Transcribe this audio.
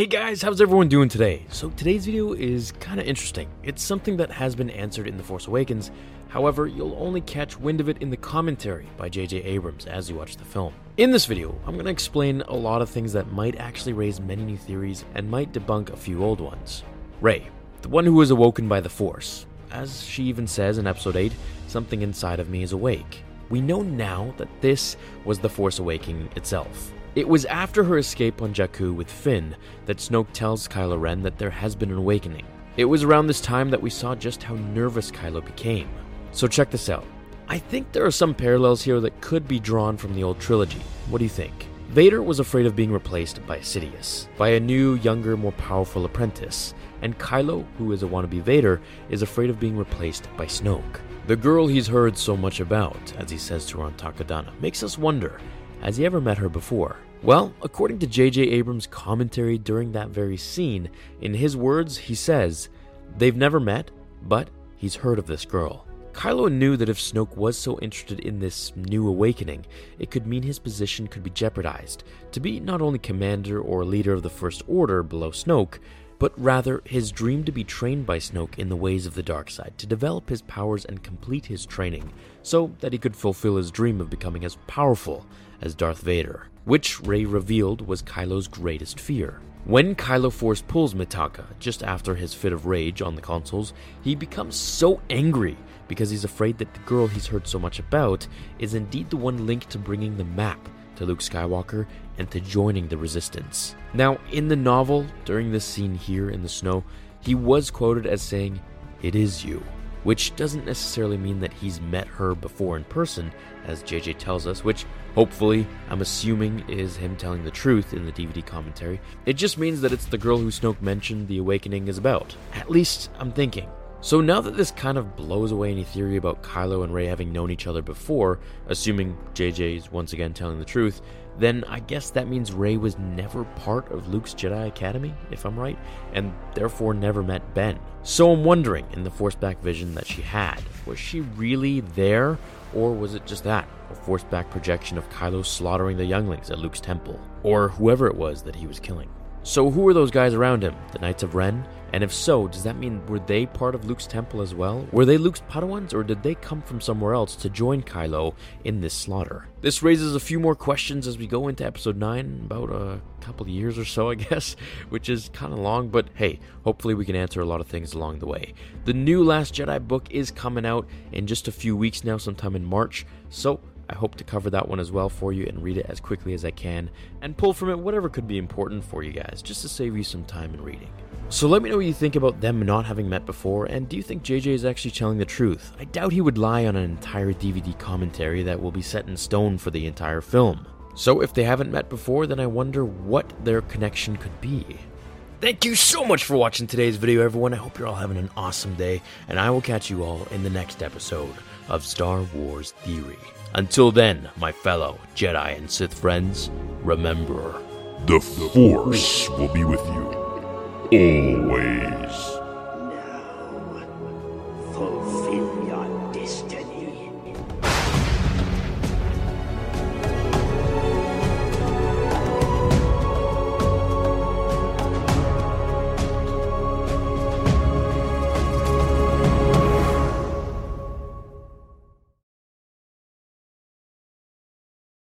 Hey guys, how's everyone doing today? So today's video is kind of interesting. It's something that has been answered in The Force Awakens. However, you'll only catch wind of it in the commentary by J.J. Abrams as you watch the film. In this video, I'm to explain a lot of things that might actually raise many new theories and might debunk a few old ones. Rey, the one who was awoken by the Force. As she even says in Episode 8, something inside of me is awake. We know now that this was the Force Awakening itself. It was after her escape on Jakku with Finn that Snoke tells Kylo Ren that there has been an awakening. It was around this time that we saw just how nervous Kylo became. So check this out. I think there are some parallels here that could be drawn from the old trilogy. What do you think? Vader was afraid of being replaced by Sidious, by a new, younger, more powerful apprentice, and Kylo, who is a wannabe Vader, is afraid of being replaced by Snoke. The girl he's heard so much about, as he says to her on Takodana, makes us wonder has he ever met her before? Well, according to J.J. Abrams' commentary during that very scene, in his words, he says, They've never met, but he's heard of this girl. Kylo knew that if Snoke was so interested in this new awakening, it could mean his position could be jeopardized to be not only commander or leader of the First Order below Snoke, but rather his dream to be trained by Snoke in the ways of the dark side, to develop his powers and complete his training, so that he could fulfill his dream of becoming as powerful as Darth Vader, which Rey revealed was Kylo's greatest fear. When Kylo Force pulls Mitaka just after his fit of rage on the consoles, he becomes so angry because he's afraid that the girl he's heard so much about is indeed the one linked to bringing the map to Luke Skywalker and to joining the Resistance. Now, in the novel, during this scene here in the snow, he was quoted as saying, It is you, which doesn't necessarily mean that he's met her before in person, as JJ tells us, which hopefully I'm assuming is him telling the truth in the DVD commentary. It just means that it's the girl who Snoke mentioned the awakening is about. At least I'm thinking. So now that this kind of blows away any theory about Kylo and Rey having known each other before, assuming JJ is once again telling the truth, then I guess that means Rey was never part of Luke's Jedi Academy, if I'm right, and therefore never met Ben. So I'm wondering, in the Force back vision that she had, was she really there, or was it just that? A Force back projection of Kylo slaughtering the younglings at Luke's temple, or whoever it was that he was killing. So who were those guys around him? The Knights of Ren? And if so, does that mean were they part of Luke's temple as well? Were they Luke's Padawans, or did they come from somewhere else to join Kylo in this slaughter? This raises a few more questions as we go into episode 9, about a couple years or so, I guess, which is kind of long, but hey, hopefully we can answer a lot of things along the way. The new Last Jedi book is coming out in just a few weeks now, sometime in March, so I hope to cover that one as well for you and read it as quickly as I can and pull from it whatever could be important for you guys, just to save you some time in reading. So let me know what you think about them not having met before, and do you think JJ is actually telling the truth? I doubt he would lie on an entire DVD commentary that will be set in stone for the entire film. So if they haven't met before, then I wonder what their connection could be. Thank you so much for watching today's video, everyone. I hope you're all having an awesome day, and I will catch you all in the next episode of Star Wars Theory. Until then, my fellow Jedi and Sith friends, remember. The Force will be with you always.